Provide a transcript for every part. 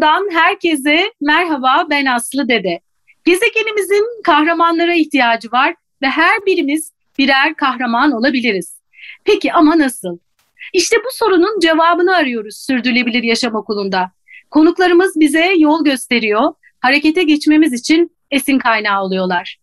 Okulu'ndan herkese merhaba ben Aslı Dede. Gezegenimizin kahramanlara ihtiyacı var ve her birimiz birer kahraman olabiliriz. Peki ama nasıl? İşte bu sorunun cevabını arıyoruz Sürdürülebilir Yaşam Okulu'nda. Konuklarımız bize yol gösteriyor, harekete geçmemiz için esin kaynağı oluyorlar.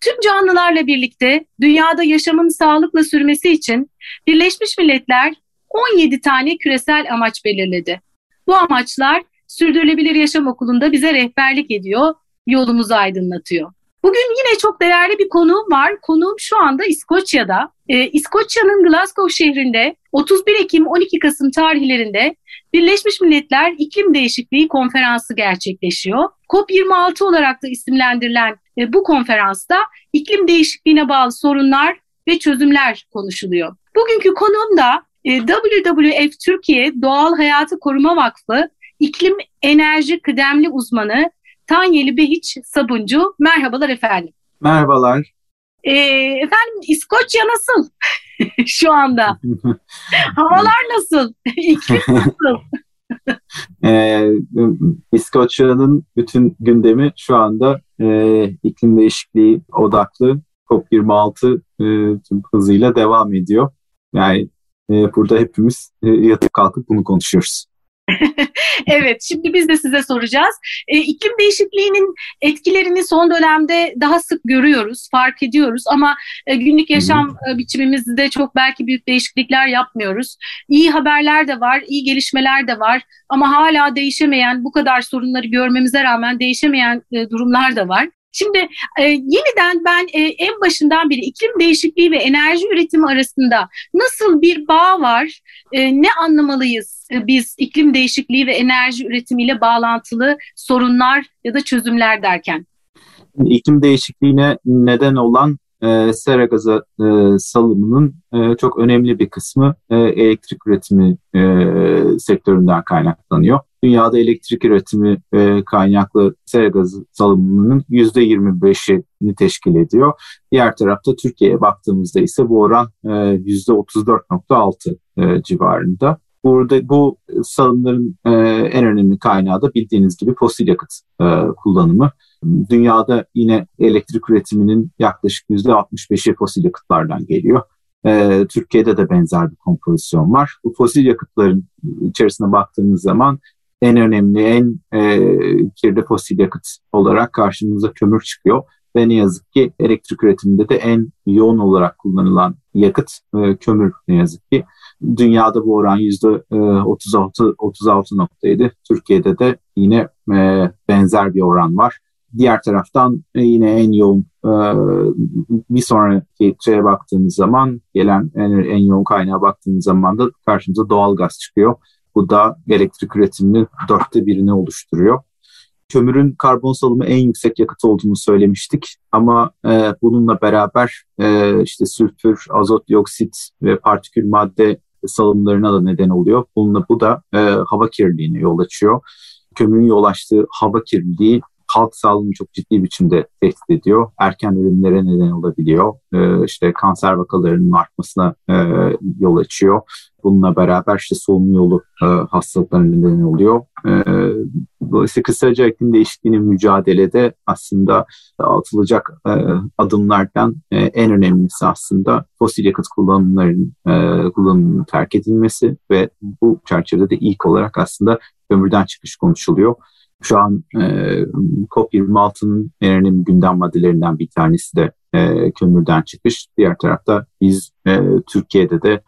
Tüm canlılarla birlikte dünyada yaşamın sağlıkla sürmesi için Birleşmiş Milletler 17 tane küresel amaç belirledi. Bu amaçlar Sürdürülebilir Yaşam Okulu'nda bize rehberlik ediyor, yolumuzu aydınlatıyor. Bugün yine çok değerli bir konuğum var. Konuğum şu anda İskoçya'da. Ee, İskoçya'nın Glasgow şehrinde 31 Ekim 12 Kasım tarihlerinde Birleşmiş Milletler İklim Değişikliği Konferansı gerçekleşiyor. COP26 olarak da isimlendirilen e, bu konferansta iklim değişikliğine bağlı sorunlar ve çözümler konuşuluyor. Bugünkü konuğum da e, WWF Türkiye Doğal Hayatı Koruma Vakfı İklim Enerji Kıdemli Uzmanı Tanyeli Behiç Sabuncu. Merhabalar efendim. Merhabalar. E, efendim İskoçya nasıl şu anda? Havalar nasıl? İklim nasıl? ee, İskoçya'nın bütün gündemi şu anda e, iklim değişikliği odaklı COP26 e, tüm hızıyla devam ediyor. Yani e, burada hepimiz e, yatıp kalkıp bunu konuşuyoruz. evet, şimdi biz de size soracağız. E, iklim değişikliğinin etkilerini son dönemde daha sık görüyoruz, fark ediyoruz ama e, günlük yaşam e, biçimimizde çok belki büyük değişiklikler yapmıyoruz. İyi haberler de var, iyi gelişmeler de var ama hala değişemeyen, bu kadar sorunları görmemize rağmen değişemeyen e, durumlar da var. Şimdi e, yeniden ben e, en başından beri iklim değişikliği ve enerji üretimi arasında nasıl bir bağ var, e, ne anlamalıyız e, biz iklim değişikliği ve enerji üretimiyle bağlantılı sorunlar ya da çözümler derken? İklim değişikliğine neden olan e, sera gazı e, salımının e, çok önemli bir kısmı e, elektrik üretimi e, sektöründen kaynaklanıyor. Dünyada elektrik üretimi e, kaynaklı sera gazı salımının %25'ini teşkil ediyor. Diğer tarafta Türkiye'ye baktığımızda ise bu oran e, %34.6 e, civarında. Burada bu salımların e, en önemli kaynağı da bildiğiniz gibi fosil yakıt e, kullanımı. Dünyada yine elektrik üretiminin yaklaşık %65'i fosil yakıtlardan geliyor. E, Türkiye'de de benzer bir kompozisyon var. Bu fosil yakıtların içerisine baktığımız zaman en önemli, en e, kirli fosil yakıt olarak karşımıza kömür çıkıyor. Ve ne yazık ki elektrik üretiminde de en yoğun olarak kullanılan yakıt e, kömür ne yazık ki. Dünyada bu oran %36.7. E, Türkiye'de de yine e, benzer bir oran var. Diğer taraftan e, yine en yoğun bir sonraki şeye baktığımız zaman gelen en, en yoğun kaynağa baktığımız zaman da karşımıza doğal gaz çıkıyor. Bu da elektrik üretiminin dörtte birini oluşturuyor. Kömürün karbon salımı en yüksek yakıt olduğunu söylemiştik ama e, bununla beraber e, işte sülfür, azot dioksit ve partikül madde salımlarına da neden oluyor. Bununla bu da e, hava kirliliğine yol açıyor. Kömürün yol açtığı hava kirliliği halk sağlığını çok ciddi biçimde tehdit ediyor. Erken ölümlere neden olabiliyor. E, işte kanser vakalarının artmasına e, yol açıyor. Bununla beraber işte solunum yolu e, hastalıklarına neden oluyor. E, dolayısıyla kısaca iklim değişikliğinin mücadelede aslında atılacak e, adımlardan e, en önemlisi aslında fosil yakıt kullanımlarının e, kullanımının terk edilmesi ve bu çerçevede ilk olarak aslında kömürden çıkış konuşuluyor. Şu an e, COP26'nın en önemli gündem maddelerinden bir tanesi de e, kömürden çıkış. Diğer tarafta biz e, Türkiye'de de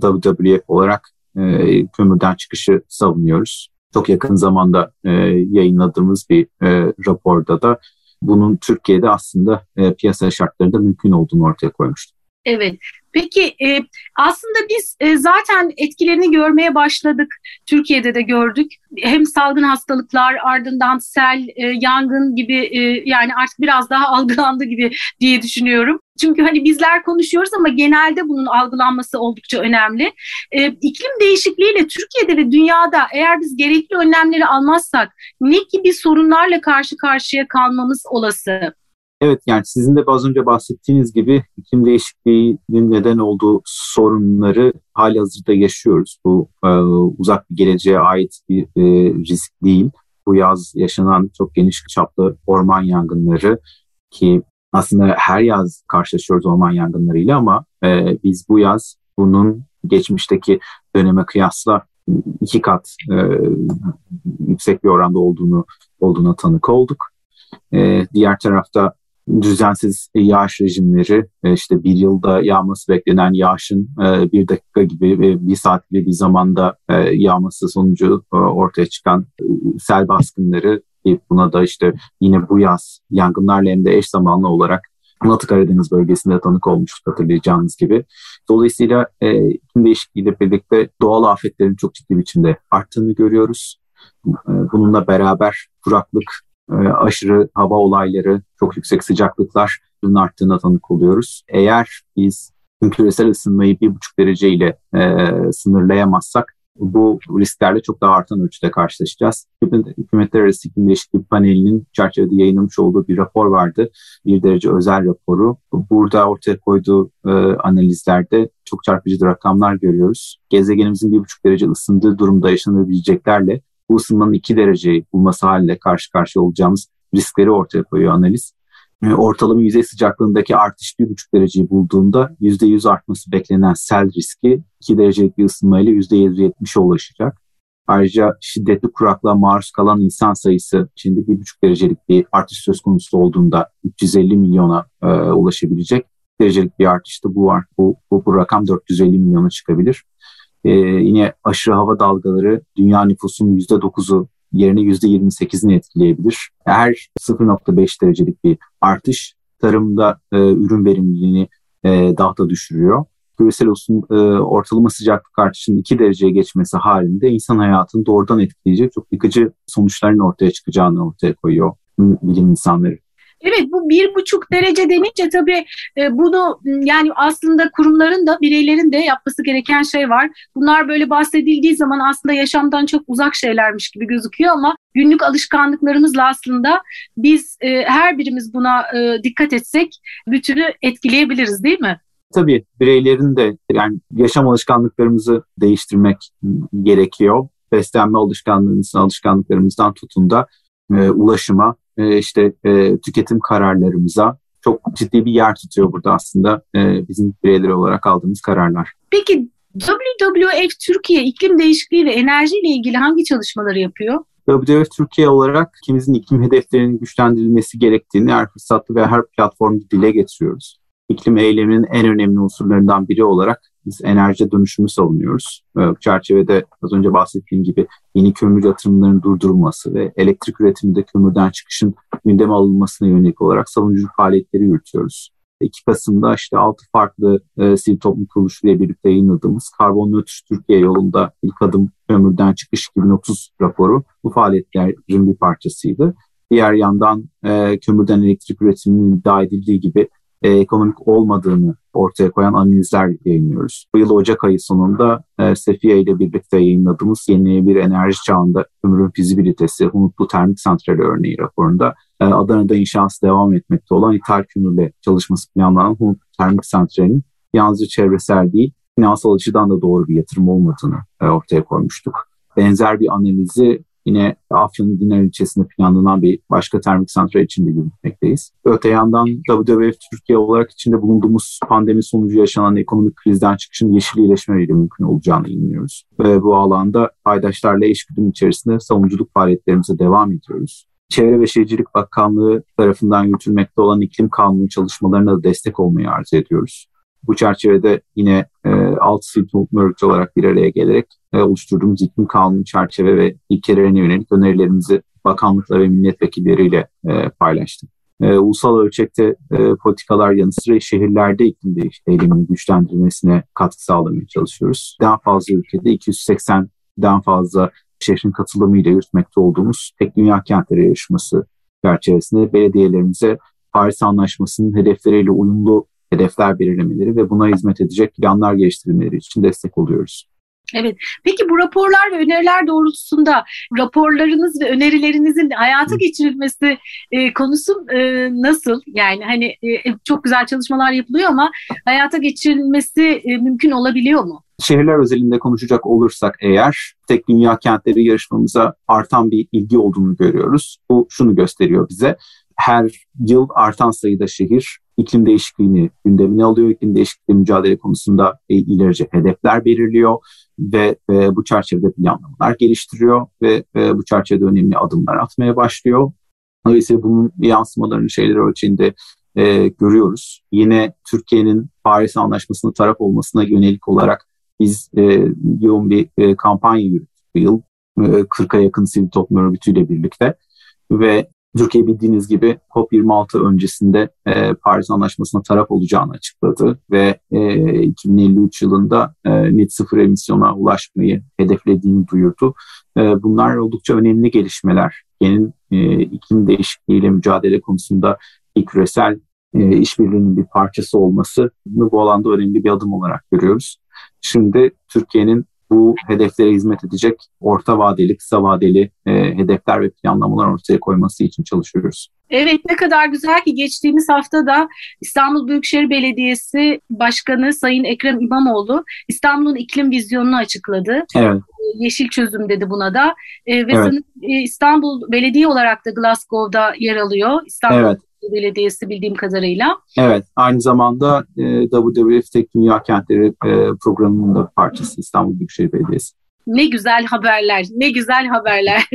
WWF olarak e, kömürden çıkışı savunuyoruz. Çok yakın zamanda e, yayınladığımız bir e, raporda da bunun Türkiye'de aslında e, piyasa şartlarında mümkün olduğunu ortaya koymuştuk. Evet. Peki e, aslında biz e, zaten etkilerini görmeye başladık. Türkiye'de de gördük. Hem salgın hastalıklar ardından sel, e, yangın gibi e, yani artık biraz daha algılandı gibi diye düşünüyorum. Çünkü hani bizler konuşuyoruz ama genelde bunun algılanması oldukça önemli. E, iklim değişikliğiyle Türkiye'de ve dünyada eğer biz gerekli önlemleri almazsak ne gibi sorunlarla karşı karşıya kalmamız olası? Evet yani sizin de az önce bahsettiğiniz gibi iklim değişikliğinin neden olduğu sorunları hali hazırda yaşıyoruz. Bu e, uzak bir geleceğe ait bir e, risk değil. bu yaz yaşanan çok geniş çaplı orman yangınları ki aslında her yaz karşılaşıyoruz orman yangınlarıyla ama e, biz bu yaz bunun geçmişteki döneme kıyasla iki kat e, yüksek bir oranda olduğunu olduğuna tanık olduk. E, diğer tarafta düzensiz yağış rejimleri, e, işte bir yılda yağması beklenen yağışın e, bir dakika gibi ve bir saat gibi bir zamanda e, yağması sonucu ortaya çıkan sel baskınları buna da işte yine bu yaz yangınlarla hem de eş zamanlı olarak Batı Karadeniz bölgesinde tanık olmuştuk hatırlayacağınız gibi. Dolayısıyla e, iklim değişikliğiyle birlikte doğal afetlerin çok ciddi biçimde arttığını görüyoruz. E, bununla beraber kuraklık, e, aşırı hava olayları, çok yüksek sıcaklıkların arttığına tanık oluyoruz. Eğer biz küresel ısınmayı bir buçuk derece ile e, sınırlayamazsak bu risklerle çok daha artan ölçüde karşılaşacağız. Hükümetler Arası İklim Değişikliği Paneli'nin çerçevede yayınlamış olduğu bir rapor vardı. Bir derece özel raporu. Burada ortaya koyduğu e, analizlerde çok çarpıcı rakamlar görüyoruz. Gezegenimizin bir buçuk derece ısındığı durumda yaşanabileceklerle bu ısınmanın iki dereceyi bulması halinde karşı karşıya olacağımız riskleri ortaya koyuyor analiz. E, ortalama yüzey sıcaklığındaki artış 1,5 dereceyi bulduğunda %100 artması beklenen sel riski 2 derecelik bir ısınmayla %770'e ulaşacak. Ayrıca şiddetli kuraklığa maruz kalan insan sayısı şimdi 1,5 derecelik bir artış söz konusu olduğunda 350 milyona e, ulaşabilecek. derecelik bir artışta bu, var, bu, bu, bu rakam 450 milyona çıkabilir. E, yine aşırı hava dalgaları dünya nüfusunun %9'u yerine %28'ini etkileyebilir. Her 0.5 derecelik bir artış tarımda e, ürün verimliliğini e, daha da düşürüyor. Küresel ısın, e, ortalama sıcaklık artışının 2 dereceye geçmesi halinde insan hayatını doğrudan etkileyecek çok yıkıcı sonuçların ortaya çıkacağını ortaya koyuyor bilim insanları. Evet bu bir buçuk derece denince tabii e, bunu yani aslında kurumların da bireylerin de yapması gereken şey var. Bunlar böyle bahsedildiği zaman aslında yaşamdan çok uzak şeylermiş gibi gözüküyor ama günlük alışkanlıklarımızla aslında biz e, her birimiz buna e, dikkat etsek bütünü etkileyebiliriz değil mi? Tabii bireylerin de yani yaşam alışkanlıklarımızı değiştirmek gerekiyor. Beslenme alışkanlığımızdan, alışkanlıklarımızdan tutun da e, ulaşıma, e, işte e, tüketim kararlarımıza çok ciddi bir yer tutuyor burada aslında e, bizim bireyler olarak aldığımız kararlar. Peki WWF Türkiye iklim değişikliği ve enerji ile ilgili hangi çalışmaları yapıyor? WWF Türkiye olarak ikimizin iklim hedeflerinin güçlendirilmesi gerektiğini her fırsatlı ve her platformda dile getiriyoruz. İklim eyleminin en önemli unsurlarından biri olarak biz enerji dönüşümü savunuyoruz. Ee, çerçevede az önce bahsettiğim gibi yeni kömür yatırımlarının durdurulması ve elektrik üretiminde kömürden çıkışın gündeme alınmasına yönelik olarak savunuculuk faaliyetleri yürütüyoruz. 2 Kasım'da işte 6 farklı e, sivil toplum kuruluşuyla birlikte yayınladığımız Karbon Nötr Türkiye yolunda ilk adım kömürden çıkış 2030 raporu bu faaliyetlerin bir parçasıydı. Diğer yandan e, kömürden elektrik üretiminin iddia edildiği gibi e, ekonomik olmadığını ortaya koyan analizler yayınlıyoruz. Bu yıl Ocak ayı sonunda e, Sefiye ile birlikte yayınladığımız yenilenebilir enerji çağında kömürün fizibilitesi, Hunutlu Termik Santrali örneği raporunda e, Adana'da inşası devam etmekte olan ithal kömürle çalışması planlanan Hunutlu Termik Santrali'nin yalnızca çevresel değil, finansal açıdan da doğru bir yatırım olmadığını e, ortaya koymuştuk. Benzer bir analizi Yine Afyon'un Dinar ilçesinde planlanan bir başka termik santral için de yürütmekteyiz. Öte yandan WWF Türkiye olarak içinde bulunduğumuz pandemi sonucu yaşanan ekonomik krizden çıkışın yeşil iyileşmeyle mümkün olacağını inanıyoruz. Ve bu alanda paydaşlarla eşgüdüm içerisinde savunuculuk faaliyetlerimize devam ediyoruz. Çevre ve Şehircilik Bakanlığı tarafından yürütülmekte olan iklim kanunu çalışmalarına da destek olmayı arzu ediyoruz. Bu çerçevede yine e, alt sivil toplum örgütü olarak bir araya gelerek e, oluşturduğumuz iklim kanunu çerçeve ve ilkelerine yönelik önerilerimizi bakanlıklar ve milletvekilleriyle e, paylaştık. E, ulusal ölçekte e, politikalar yanı sıra şehirlerde iklim eyleminin güçlendirilmesine katkı sağlamaya çalışıyoruz. Daha fazla ülkede 280'den fazla şehrin katılımıyla yürütmekte olduğumuz Tek Dünya Kentleri yarışması çerçevesinde belediyelerimize Paris Anlaşması'nın hedefleriyle uyumlu hedefler belirlemeleri ve buna hizmet edecek planlar geliştirmeleri için destek oluyoruz. Evet. Peki bu raporlar ve öneriler doğrultusunda raporlarınız ve önerilerinizin hayata geçirilmesi e, konusu e, nasıl? Yani hani e, çok güzel çalışmalar yapılıyor ama hayata geçirilmesi e, mümkün olabiliyor mu? Şehirler özelinde konuşacak olursak eğer tek dünya kentleri yarışmamıza artan bir ilgi olduğunu görüyoruz. Bu şunu gösteriyor bize. Her yıl artan sayıda şehir iklim değişikliğini gündemine alıyor. İklim değişikliği mücadele konusunda e, ilerici hedefler belirliyor ve e, bu çerçevede planlamalar geliştiriyor ve e, bu çerçevede önemli adımlar atmaya başlıyor. Dolayısıyla bunun yansımalarını şeyler ölçeğinde e, görüyoruz. Yine Türkiye'nin Paris Anlaşması'na taraf olmasına yönelik olarak biz e, yoğun bir e, kampanya yürüttük bu yıl. E, 40'a yakın sivil toplum örgütüyle birlikte ve Türkiye bildiğiniz gibi COP26 öncesinde e, Paris Anlaşması'na taraf olacağını açıkladı ve e, 2053 yılında e, net sıfır emisyona ulaşmayı hedeflediğini duyurdu. E, bunlar oldukça önemli gelişmeler. Yeni e, iklim değişikliğiyle mücadele konusunda küresel e, işbirliğinin bir parçası olması bu alanda önemli bir adım olarak görüyoruz. Şimdi Türkiye'nin bu hedeflere hizmet edecek orta vadeli, kısa vadeli e, hedefler ve planlamalar ortaya koyması için çalışıyoruz. Evet ne kadar güzel ki geçtiğimiz hafta da İstanbul Büyükşehir Belediyesi Başkanı Sayın Ekrem İmamoğlu İstanbul'un iklim vizyonunu açıkladı. Evet. Yeşil çözüm dedi buna da. E, ve evet. İstanbul Belediye olarak da Glasgow'da yer alıyor. İstanbul evet. Belediyesi bildiğim kadarıyla. Evet, aynı zamanda e, WWF Tek Dünya Kentleri e, programının da parçası İstanbul Büyükşehir Belediyesi. Ne güzel haberler, ne güzel haberler.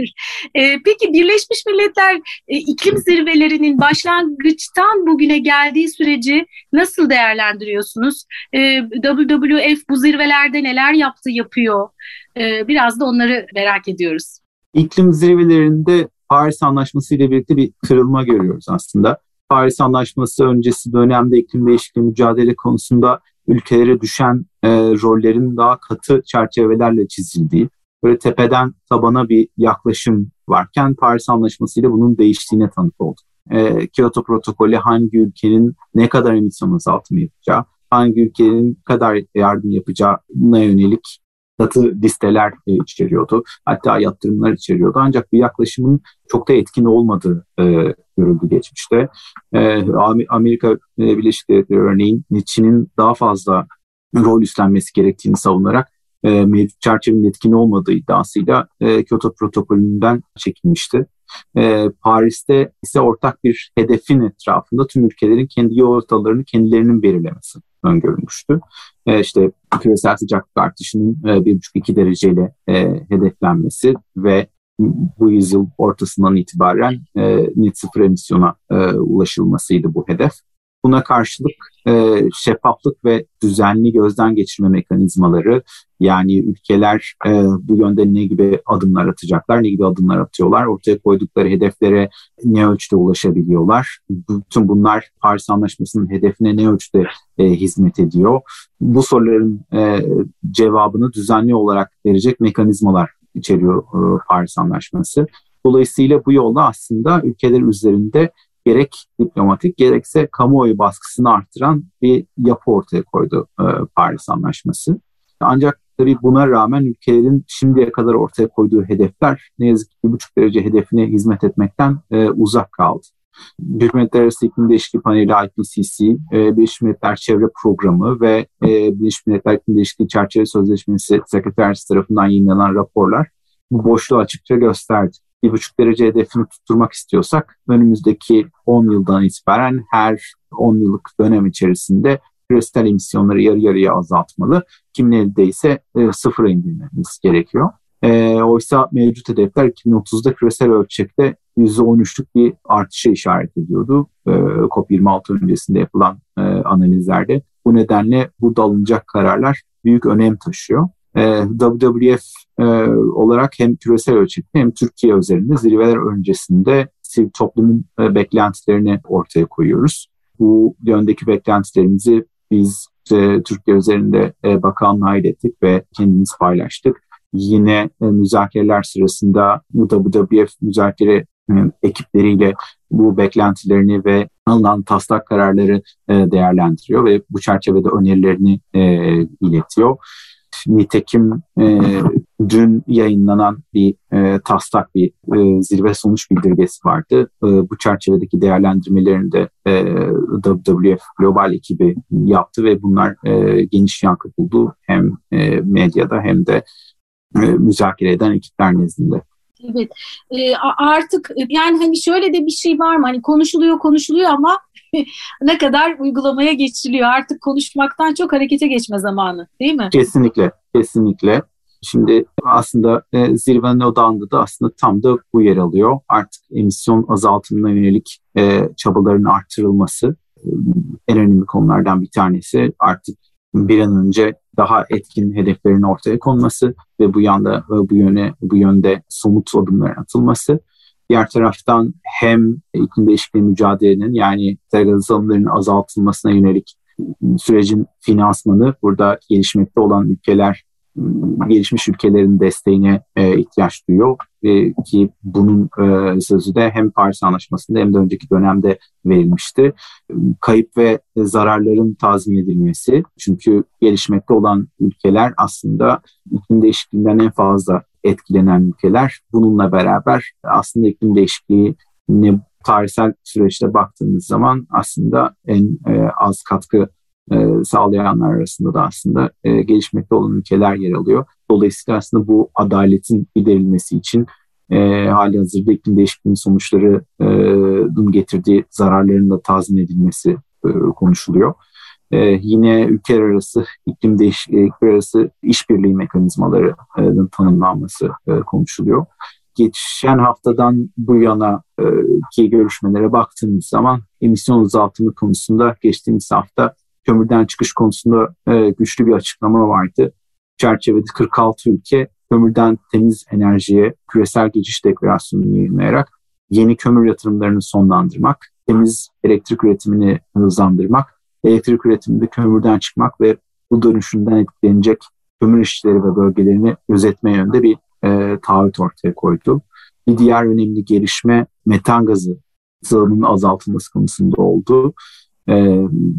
E, peki Birleşmiş Milletler e, iklim zirvelerinin başlangıçtan bugüne geldiği süreci nasıl değerlendiriyorsunuz? E, WWF bu zirvelerde neler yaptı, yapıyor? E, biraz da onları merak ediyoruz. İklim zirvelerinde Paris Anlaşması ile birlikte bir kırılma görüyoruz aslında. Paris Anlaşması öncesi dönemde iklim değişikliği mücadele konusunda ülkelere düşen e, rollerin daha katı çerçevelerle çizildiği, böyle tepeden tabana bir yaklaşım varken Paris Anlaşması ile bunun değiştiğine tanık olduk. E, Kyoto protokolü hangi ülkenin ne kadar emisyon azaltımı yapacağı, hangi ülkenin kadar yardım yapacağına yönelik katı listeler e, içeriyordu. Hatta yatırımlar içeriyordu. Ancak bu yaklaşımın çok da etkin olmadığı e, görüldü geçmişte. E, Amerika e, Birleşik Devletleri örneğin Çin'in daha fazla rol üstlenmesi gerektiğini savunarak e, mevcut çerçevenin etkin olmadığı iddiasıyla e, Kyoto protokolünden çekilmişti. E, Paris'te ise ortak bir hedefin etrafında tüm ülkelerin kendi yol kendilerinin belirlemesi öngörülmüştü. E, işte küresel sıcaklık artışının e, 1,5-2 dereceyle e, hedeflenmesi ve bu yüzyıl ortasından itibaren e, net sıfır emisyona e, ulaşılmasıydı bu hedef. Buna karşılık e, şeffaflık ve düzenli gözden geçirme mekanizmaları yani ülkeler e, bu yönde ne gibi adımlar atacaklar, ne gibi adımlar atıyorlar, ortaya koydukları hedeflere ne ölçüde ulaşabiliyorlar. Bütün bunlar Paris Anlaşması'nın hedefine ne ölçüde e, hizmet ediyor. Bu soruların e, cevabını düzenli olarak verecek mekanizmalar içeriyor e, Paris Anlaşması. Dolayısıyla bu yolda aslında ülkeler üzerinde gerek diplomatik gerekse kamuoyu baskısını arttıran bir yapı ortaya koydu e, Paris Anlaşması. Ancak tabii buna rağmen ülkelerin şimdiye kadar ortaya koyduğu hedefler ne yazık ki bir buçuk derece hedefine hizmet etmekten e, uzak kaldı. Birleşmiş Milletler Arası İklim Değişikliği Paneli IPCC, e, Birleşmiş Milletler Çevre Programı ve e, Birleşmiş Milletler İklim Değişikliği Çerçeve Sözleşmesi Sekreterisi tarafından yayınlanan raporlar bu boşluğu açıkça gösterdi bir buçuk derece hedefini tutturmak istiyorsak önümüzdeki 10 yıldan itibaren her 10 yıllık dönem içerisinde küresel emisyonları yarı yarıya azaltmalı. Kimin elde ise e, sıfıra indirmemiz gerekiyor. E, oysa mevcut hedefler 2030'da küresel ölçekte %13'lük bir artışa işaret ediyordu. E, COP26 öncesinde yapılan e, analizlerde. Bu nedenle burada alınacak kararlar büyük önem taşıyor e, WWF e, olarak hem küresel ölçekte hem Türkiye özelinde zirveler öncesinde sivil toplumun e, beklentilerini ortaya koyuyoruz. Bu yöndeki beklentilerimizi biz e, Türkiye üzerinde e, bakanlığa ilettik ve kendimiz paylaştık. Yine e, müzakereler sırasında WWF müzakere e, ekipleriyle bu beklentilerini ve alınan taslak kararları e, değerlendiriyor ve bu çerçevede önerilerini e, iletiyor. Nitekim e, dün yayınlanan bir e, taslak bir e, zirve sonuç bildirgesi vardı. E, bu çerçevedeki değerlendirmelerini de e, WWF Global ekibi yaptı ve bunlar e, geniş yankı buldu. Hem e, medyada hem de e, müzakere eden ekipler nezdinde. Evet. E, artık yani hani şöyle de bir şey var mı? Hani konuşuluyor konuşuluyor ama ne kadar uygulamaya geçiliyor. Artık konuşmaktan çok harekete geçme zamanı değil mi? Kesinlikle, kesinlikle. Şimdi aslında e, zirvenin odağında da aslında tam da bu yer alıyor. Artık emisyon azaltımına yönelik e, çabaların arttırılması e, en önemli konulardan bir tanesi. Artık bir an önce daha etkin hedeflerin ortaya konması ve bu yanda bu yöne bu yönde somut adımların atılması. Diğer taraftan hem iklim değişikliği mücadelenin yani gaz alımlarının azaltılmasına yönelik sürecin finansmanı burada gelişmekte olan ülkeler gelişmiş ülkelerin desteğine e, ihtiyaç duyuyor e, ki bunun e, sözü de hem Paris Anlaşması'nda hem de önceki dönemde verilmişti. Kayıp ve zararların tazmin edilmesi çünkü gelişmekte olan ülkeler aslında iklim değişikliğinden en fazla etkilenen ülkeler. Bununla beraber aslında iklim değişikliği ne tarihsel süreçte baktığımız zaman aslında en e, az katkı e, sağlayanlar arasında da aslında e, gelişmekte olan ülkeler yer alıyor. Dolayısıyla aslında bu adaletin giderilmesi için e, hali hazırda iklim değişikliğinin sonuçlarının getirdiği zararların da tazmin edilmesi e, konuşuluyor. E, yine ülkeler arası iklim değişikliği arası işbirliği mekanizmalarının tanımlanması e, konuşuluyor. Geçen haftadan bu yana e, ki görüşmelere baktığımız zaman emisyon azaltımı konusunda geçtiğimiz hafta kömürden çıkış konusunda e, güçlü bir açıklama vardı. Çerçevede 46 ülke kömürden temiz enerjiye küresel geçiş deklarasyonunu yayınlayarak yeni kömür yatırımlarını sonlandırmak, temiz elektrik üretimini hızlandırmak, elektrik üretiminde kömürden çıkmak ve bu dönüşümden etkilenecek kömür işçileri ve bölgelerini gözetme yönünde bir e, taahhüt ortaya koydu. Bir diğer önemli gelişme metan gazı salımının azaltılması konusunda oldu e,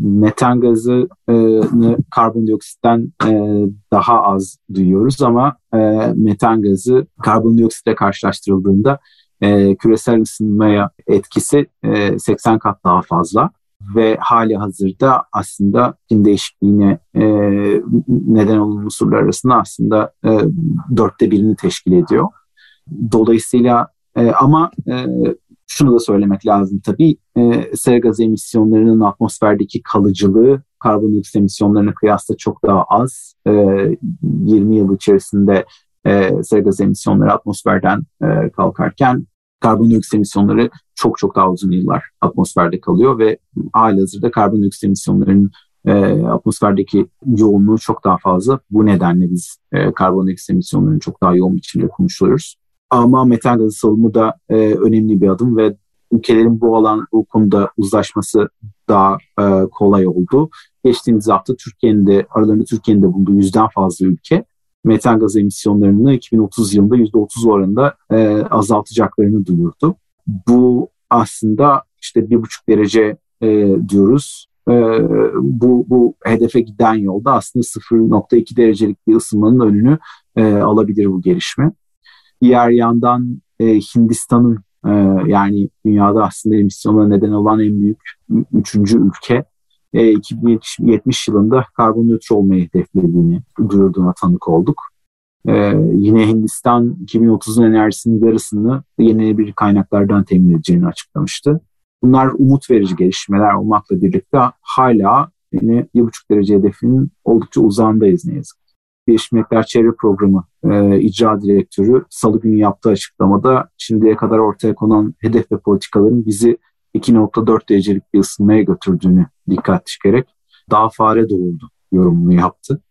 metan gazını karbondioksitten e, daha az duyuyoruz ama e, metan gazı karbondioksitle karşılaştırıldığında e, küresel ısınmaya etkisi e, 80 kat daha fazla ve hali hazırda aslında iklim değişikliğine e, neden olan unsurlar arasında aslında e, dörtte birini teşkil ediyor. Dolayısıyla e, ama e, şunu da söylemek lazım tabii. E, sera gazı emisyonlarının atmosferdeki kalıcılığı karbondioksit emisyonlarına kıyasla çok daha az. E, 20 yıl içerisinde e, sera gazı emisyonları atmosferden e, kalkarken karbondioksit emisyonları çok çok daha uzun yıllar atmosferde kalıyor ve halihazırda karbondioksit emisyonlarının e, atmosferdeki yoğunluğu çok daha fazla. Bu nedenle biz e, karbondioksit emisyonlarını çok daha yoğun biçimde konuşuyoruz. Ama metan gazı salımı da e, önemli bir adım ve ülkelerin bu alan bu konuda uzlaşması daha e, kolay oldu. Geçtiğimiz hafta Türkiye'nin de aralarında Türkiye'nin de bulunduğu yüzden fazla ülke metan gazı emisyonlarını 2030 yılında %30 oranında e, azaltacaklarını duyurdu. Bu aslında işte bir buçuk derece e, diyoruz. E, bu, bu hedefe giden yolda aslında 0.2 derecelik bir ısınmanın önünü e, alabilir bu gelişme. Diğer yandan e, Hindistan'ın e, yani dünyada aslında emisyona neden olan en büyük üçüncü ülke e, 2070 yılında karbon nötr olmayı hedeflediğini duyurduğuna tanık olduk. E, yine Hindistan 2030'un enerjisinin yarısını yenilenebilir kaynaklardan temin edeceğini açıklamıştı. Bunlar umut verici gelişmeler olmakla birlikte hala yine 1,5 derece hedefinin oldukça uzağındayız ne yazık Birleşmiş Milletler Çevre Programı e, icra direktörü salı günü yaptığı açıklamada şimdiye kadar ortaya konan hedef ve politikaların bizi 2.4 derecelik bir ısınmaya götürdüğünü dikkat çekerek daha fare doğurdu yorumunu yaptı.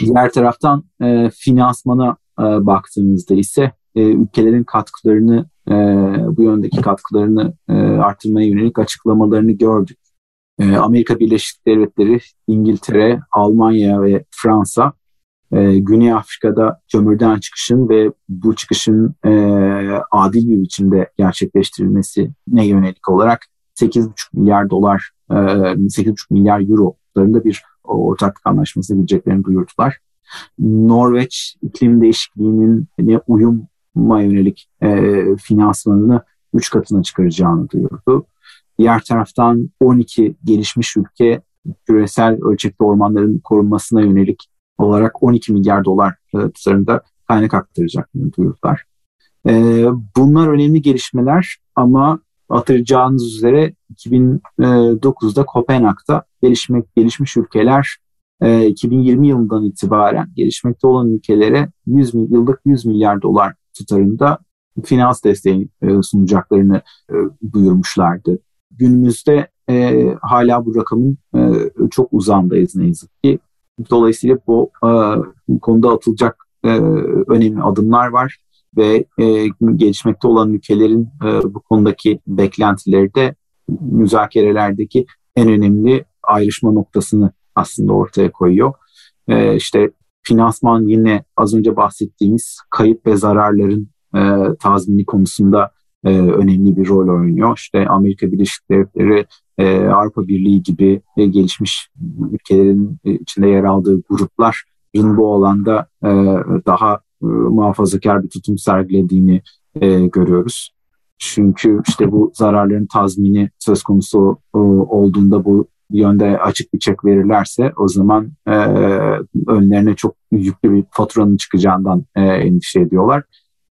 Diğer taraftan e, finansmana e, baktığımızda ise e, ülkelerin katkılarını e, bu yöndeki katkılarını e, artırmaya yönelik açıklamalarını gördük. E, Amerika Birleşik Devletleri, İngiltere, Almanya ve Fransa e, Güney Afrika'da kömürden çıkışın ve bu çıkışın e, adil bir biçimde gerçekleştirilmesi ne yönelik olarak 8,5 milyar dolar, e, 8,5 milyar eurolarında bir ortaklık anlaşması gideceklerini duyurdular. Norveç iklim değişikliğinin ne uyuma yönelik e, finansmanını 3 katına çıkaracağını duyurdu. Diğer taraftan 12 gelişmiş ülke küresel ölçekte ormanların korunmasına yönelik olarak 12 milyar dolar tutarında kaynak aktaracaklarını duyurdular. E, bunlar önemli gelişmeler ama hatırlayacağınız üzere 2009'da Kopenhag'da gelişmek, gelişmiş ülkeler 2020 yılından itibaren gelişmekte olan ülkelere 100 yıllık 100 milyar dolar tutarında finans desteği sunacaklarını duyurmuşlardı. Günümüzde hala bu rakamın çok uzandayız ne yazık ki. Dolayısıyla bu konuda atılacak önemli adımlar var ve gelişmekte olan ülkelerin bu konudaki beklentileri de müzakerelerdeki en önemli ayrışma noktasını aslında ortaya koyuyor. E, işte finansman yine az önce bahsettiğimiz kayıp ve zararların e, tazmini konusunda e, önemli bir rol oynuyor. İşte Amerika Birleşik Devletleri, e, Avrupa Birliği gibi e, gelişmiş ülkelerin içinde yer aldığı grupların bu alanda e, daha e, muhafazakar bir tutum sergilediğini e, görüyoruz. Çünkü işte bu zararların tazmini söz konusu e, olduğunda bu yönde açık bir çek verirlerse o zaman e, önlerine çok yüklü bir faturanın çıkacağından e, endişe ediyorlar.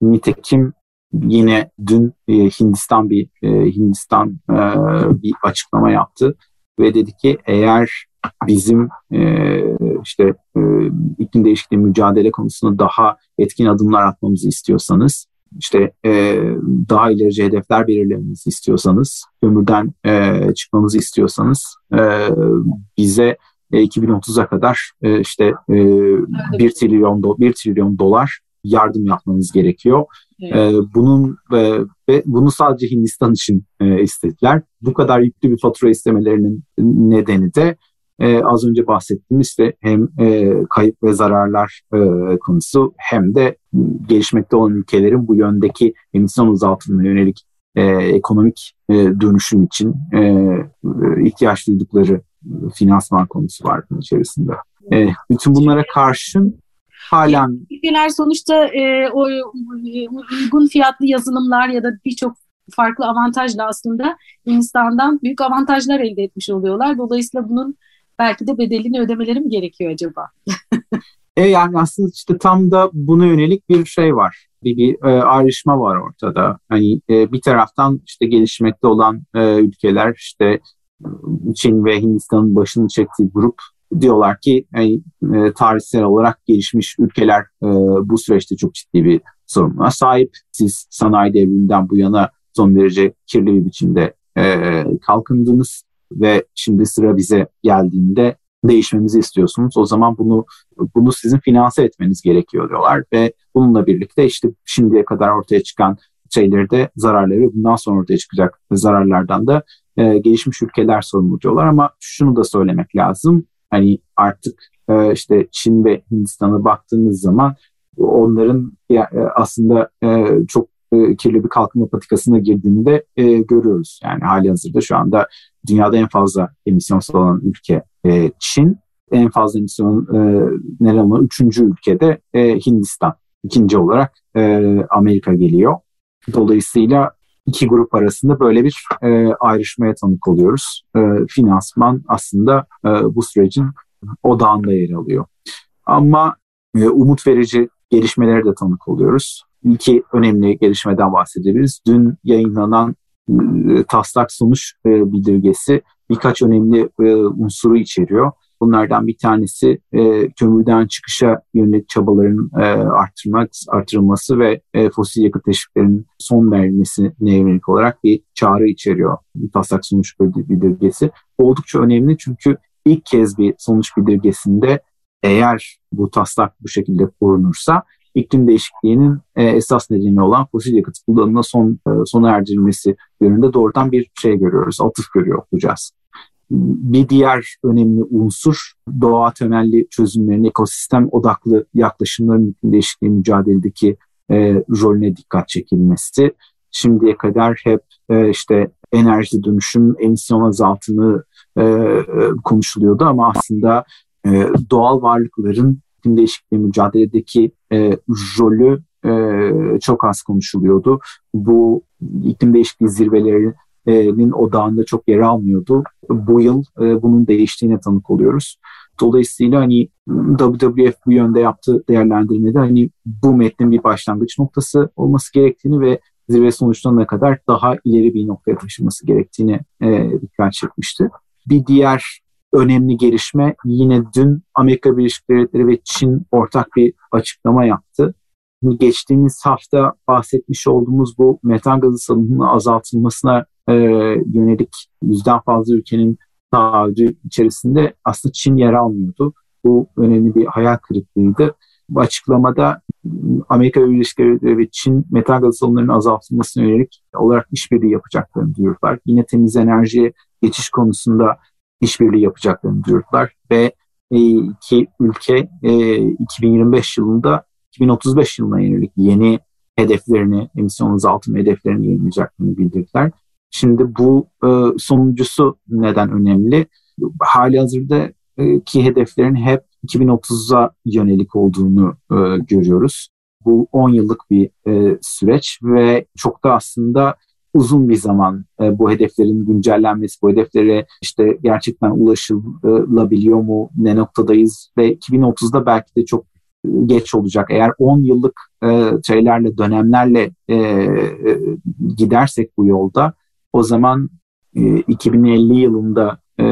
Nitekim yine dün e, Hindistan bir e, Hindistan e, bir açıklama yaptı ve dedi ki eğer bizim e, işte e, iklim değişikliği mücadele konusunda daha etkin adımlar atmamızı istiyorsanız işte e, daha ilerici hedefler belirlememizi istiyorsanız, kömürden e, çıkmamızı istiyorsanız e, bize e, 2030'a kadar e, işte e, 1 trilyon do 1 trilyon dolar yardım yapmanız gerekiyor. Evet. E, bunun e, ve bunu sadece Hindistan için e, istediler. Bu kadar yüklü bir fatura istemelerinin nedeni de e, az önce bahsettiğimiz işte hem e, kayıp ve zararlar e, konusu hem de gelişmekte olan ülkelerin bu yöndeki emisyon azaltımına yönelik e, ekonomik e, dönüşüm için e, ihtiyaç duydukları finansman konusu var bunun içerisinde. E, bütün bunlara karşın halen... Ülkeler sonuçta e, o uygun fiyatlı yazılımlar ya da birçok farklı avantajla aslında Hindistan'dan büyük avantajlar elde etmiş oluyorlar. Dolayısıyla bunun belki de bedelini ödemeleri mi gerekiyor acaba? e yani aslında işte tam da buna yönelik bir şey var. Bir, bir e, ayrışma var ortada. Hani e, bir taraftan işte gelişmekte olan e, ülkeler işte Çin ve Hindistan'ın başını çektiği grup diyorlar ki yani, e, tarihsel olarak gelişmiş ülkeler e, bu süreçte çok ciddi bir sorumluluğa sahip. Siz sanayi devriminden bu yana son derece kirli bir biçimde e, kalkındınız ve şimdi sıra bize geldiğinde değişmemizi istiyorsunuz. O zaman bunu bunu sizin finanse etmeniz gerekiyor diyorlar ve bununla birlikte işte şimdiye kadar ortaya çıkan şeyleri de zararları bundan sonra ortaya çıkacak zararlardan da e, gelişmiş ülkeler sorumlu diyorlar ama şunu da söylemek lazım. Hani artık e, işte Çin ve Hindistan'a baktığınız zaman onların e, aslında e, çok kirli bir kalkınma patikasına girdiğinde e, görüyoruz. Yani hali hazırda şu anda dünyada en fazla emisyon olan ülke Çin. En fazla emisyon e, neren olan üçüncü ülkede Hindistan. İkinci olarak Amerika geliyor. Dolayısıyla iki grup arasında böyle bir e, ayrışmaya tanık oluyoruz. E, finansman aslında e, bu sürecin odağında yer alıyor. Ama e, umut verici gelişmelere de tanık oluyoruz iki önemli gelişmeden bahsedebiliriz. Dün yayınlanan e, taslak sonuç e, bildirgesi birkaç önemli e, unsuru içeriyor. Bunlardan bir tanesi e, kömürden çıkışa yönelik çabaların e, arttırmak, artırılması ve e, fosil yakıt teşviklerinin son verilmesine yönelik olarak bir çağrı içeriyor. Bir taslak sonuç bildirgesi. Oldukça önemli çünkü ilk kez bir sonuç bildirgesinde eğer bu taslak bu şekilde korunursa iklim değişikliğinin e, esas nedeni olan fosil yakıt kullanımına son e, sona erdirilmesi yönünde doğrudan bir şey görüyoruz, atıf görüyor olacağız. Bir diğer önemli unsur doğa temelli çözümlerin, ekosistem odaklı yaklaşımların iklim değişikliği mücadeledeki e, rolüne dikkat çekilmesi. Şimdiye kadar hep e, işte enerji dönüşüm, emisyon azaltımı e, konuşuluyordu ama aslında e, doğal varlıkların iklim değişikliği mücadeledeki e, rolü e, çok az konuşuluyordu. Bu iklim değişikliği zirvelerinin odağında çok yer almıyordu. Bu yıl e, bunun değiştiğine tanık oluyoruz. Dolayısıyla hani WWF bu yönde yaptığı değerlendirmede hani bu metnin bir başlangıç noktası olması gerektiğini ve zirve sonuçlarına kadar daha ileri bir noktaya taşınması gerektiğini e, dikkat çekmişti. Bir diğer önemli gelişme yine dün Amerika Birleşik Devletleri ve Çin ortak bir açıklama yaptı. Geçtiğimiz hafta bahsetmiş olduğumuz bu metan gazı salınımının azaltılmasına e, yönelik yüzden fazla ülkenin taahhüdü içerisinde aslında Çin yer almıyordu. Bu önemli bir hayal kırıklığıydı. Bu açıklamada Amerika Devletleri ve Çin metal gaz salınımlarının azaltılmasına yönelik olarak işbirliği yapacaklarını duyurdular. Yine temiz enerjiye geçiş konusunda işbirliği yapacaklarını duyurdular ve e, iki ülke 2025 e, yılında 2035 yılına yönelik yeni hedeflerini, emisyon azaltım hedeflerini yayınlayacaklarını bildirdiler. Şimdi bu e, sonuncusu neden önemli? Hali hazırda ki hedeflerin hep 2030'a yönelik olduğunu e, görüyoruz. Bu 10 yıllık bir e, süreç ve çok da aslında uzun bir zaman e, bu hedeflerin güncellenmesi, bu hedeflere işte gerçekten ulaşılabiliyor mu, ne noktadayız ve 2030'da belki de çok geç olacak. Eğer 10 yıllık e, şeylerle, dönemlerle e, e, gidersek bu yolda o zaman e, 2050 yılında e,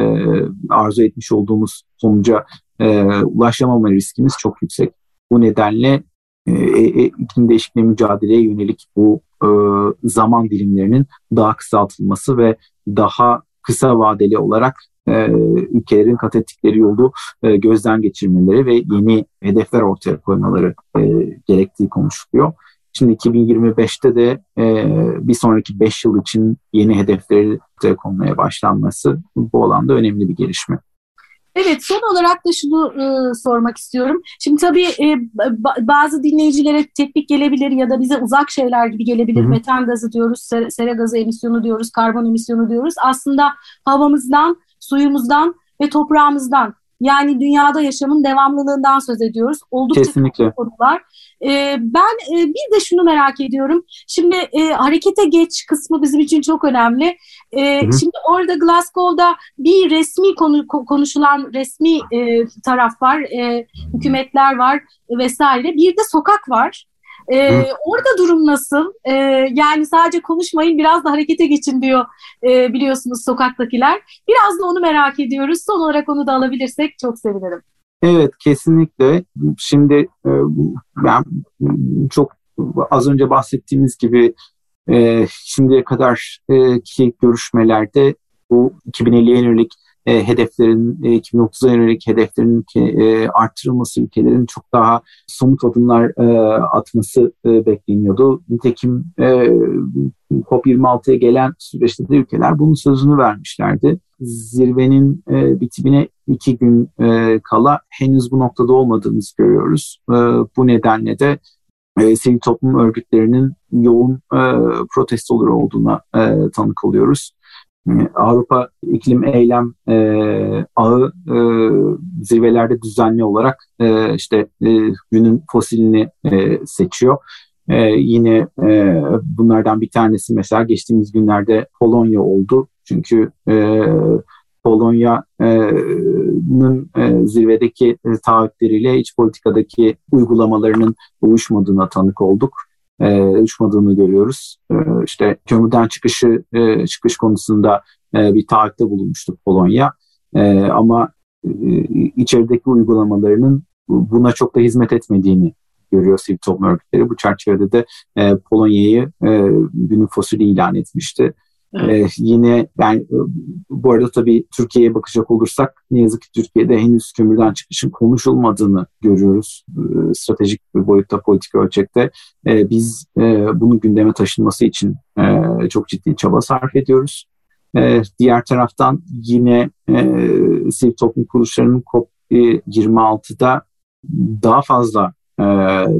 arzu etmiş olduğumuz sonuca e, ulaşamama riskimiz çok yüksek. Bu nedenle e, e, iklim değişikliği mücadeleye yönelik bu e, zaman dilimlerinin daha kısaltılması ve daha kısa vadeli olarak e, ülkelerin kat ettikleri yolu e, gözden geçirmeleri ve yeni hedefler ortaya koymaları e, gerektiği konuşuluyor. Şimdi 2025'te de e, bir sonraki 5 yıl için yeni hedefleri ortaya konmaya başlanması bu alanda önemli bir gelişme. Evet son olarak da şunu e, sormak istiyorum. Şimdi tabii e, bazı dinleyicilere tepkik gelebilir ya da bize uzak şeyler gibi gelebilir. Hı hı. Metan gazı diyoruz, sera, sera gazı emisyonu diyoruz, karbon emisyonu diyoruz. Aslında havamızdan, suyumuzdan ve toprağımızdan yani dünyada yaşamın devamlılığından söz ediyoruz. Oldukça Kesinlikle. konular. Ee, ben e, bir de şunu merak ediyorum. Şimdi e, harekete geç kısmı bizim için çok önemli. E, şimdi orada Glasgow'da bir resmi konu, konuşulan resmi e, taraf var, e, hükümetler var vesaire. Bir de sokak var. Ee, orada durum nasıl? Ee, yani sadece konuşmayın biraz da harekete geçin diyor e, biliyorsunuz sokaktakiler. Biraz da onu merak ediyoruz. Son olarak onu da alabilirsek çok sevinirim. Evet kesinlikle. Şimdi e, ben çok az önce bahsettiğimiz gibi e, şimdiye kadar e, ki görüşmelerde bu 2050'ye yönelik e, hedeflerin, e, 2030'a yönelik hedeflerin e, arttırılması, ülkelerin çok daha somut adımlar e, atması e, bekleniyordu. Nitekim e, COP26'ya gelen süreçte de ülkeler bunun sözünü vermişlerdi. Zirvenin e, bitimine iki gün e, kala henüz bu noktada olmadığımızı görüyoruz. E, bu nedenle de e, sivil toplum örgütlerinin yoğun e, protestoları olduğuna e, tanık oluyoruz. Avrupa İklim Eylem e, Ağı e, zirvelerde düzenli olarak e, işte e, günün fosilini e, seçiyor. E, yine e, bunlardan bir tanesi mesela geçtiğimiz günlerde Polonya oldu. Çünkü e, Polonya'nın e, zirvedeki e, taahhütleriyle iç politikadaki uygulamalarının uyuşmadığına tanık olduk e, uçmadığını görüyoruz. E, işte kömürden çıkışı e, çıkış konusunda e, bir taahhütte bulunmuştuk Polonya. E, ama e, içerideki uygulamalarının buna çok da hizmet etmediğini görüyor sivil toplum örgütleri. Bu çerçevede de e, Polonya'yı e, günün fosili ilan etmişti. Ee, yine ben e, bu arada tabii Türkiye'ye bakacak olursak ne yazık ki Türkiye'de henüz kömürden çıkışın konuşulmadığını görüyoruz. Ee, stratejik bir boyutta politik ölçekte. Ee, biz e, bunun gündeme taşınması için e, çok ciddi çaba sarf ediyoruz. Ee, diğer taraftan yine e, sivil toplum kuruluşlarının COP26'da daha fazla e,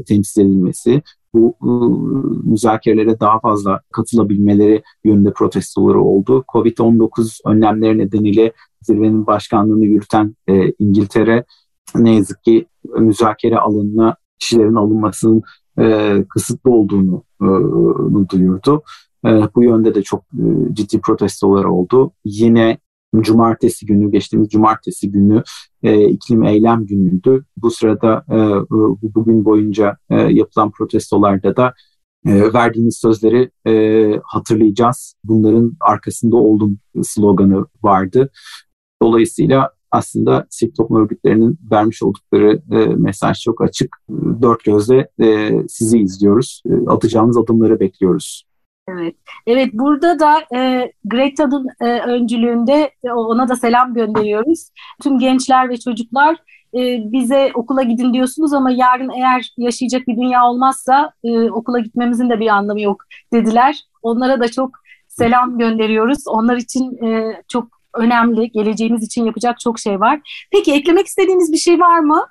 temsil edilmesi, bu e, müzakerelere daha fazla katılabilmeleri yönünde protestoları oldu. Covid-19 önlemleri nedeniyle zirvenin başkanlığını yürüten e, İngiltere ne yazık ki müzakere alanına kişilerin alınmasının e, kısıtlı olduğunu e, duyurdu. E, bu yönde de çok e, ciddi protestolar oldu. Yine cumartesi günü, geçtiğimiz cumartesi günü e, iklim eylem günüydü. Bu sırada e, bugün boyunca e, yapılan protestolarda da e, verdiğimiz sözleri e, hatırlayacağız. Bunların arkasında oldum sloganı vardı. Dolayısıyla aslında sivil toplum örgütlerinin vermiş oldukları e, mesaj çok açık. Dört gözle e, sizi izliyoruz. E, atacağınız adımları bekliyoruz. Evet, evet burada da e, Greta'nın e, öncülüğünde e, ona da selam gönderiyoruz. Tüm gençler ve çocuklar e, bize okula gidin diyorsunuz ama yarın eğer yaşayacak bir dünya olmazsa e, okula gitmemizin de bir anlamı yok dediler. Onlara da çok selam gönderiyoruz. Onlar için e, çok önemli. Geleceğimiz için yapacak çok şey var. Peki eklemek istediğiniz bir şey var mı?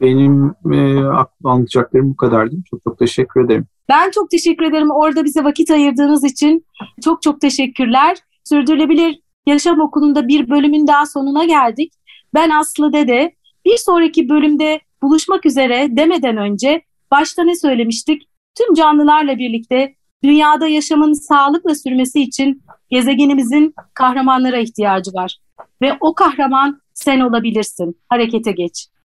Benim e, anlatacaklarım bu kadardı. Çok çok teşekkür ederim. Ben çok teşekkür ederim orada bize vakit ayırdığınız için. Çok çok teşekkürler. Sürdürülebilir Yaşam Okulu'nda bir bölümün daha sonuna geldik. Ben Aslı Dede. Bir sonraki bölümde buluşmak üzere demeden önce başta ne söylemiştik? Tüm canlılarla birlikte dünyada yaşamın sağlıkla sürmesi için gezegenimizin kahramanlara ihtiyacı var. Ve o kahraman sen olabilirsin. Harekete geç.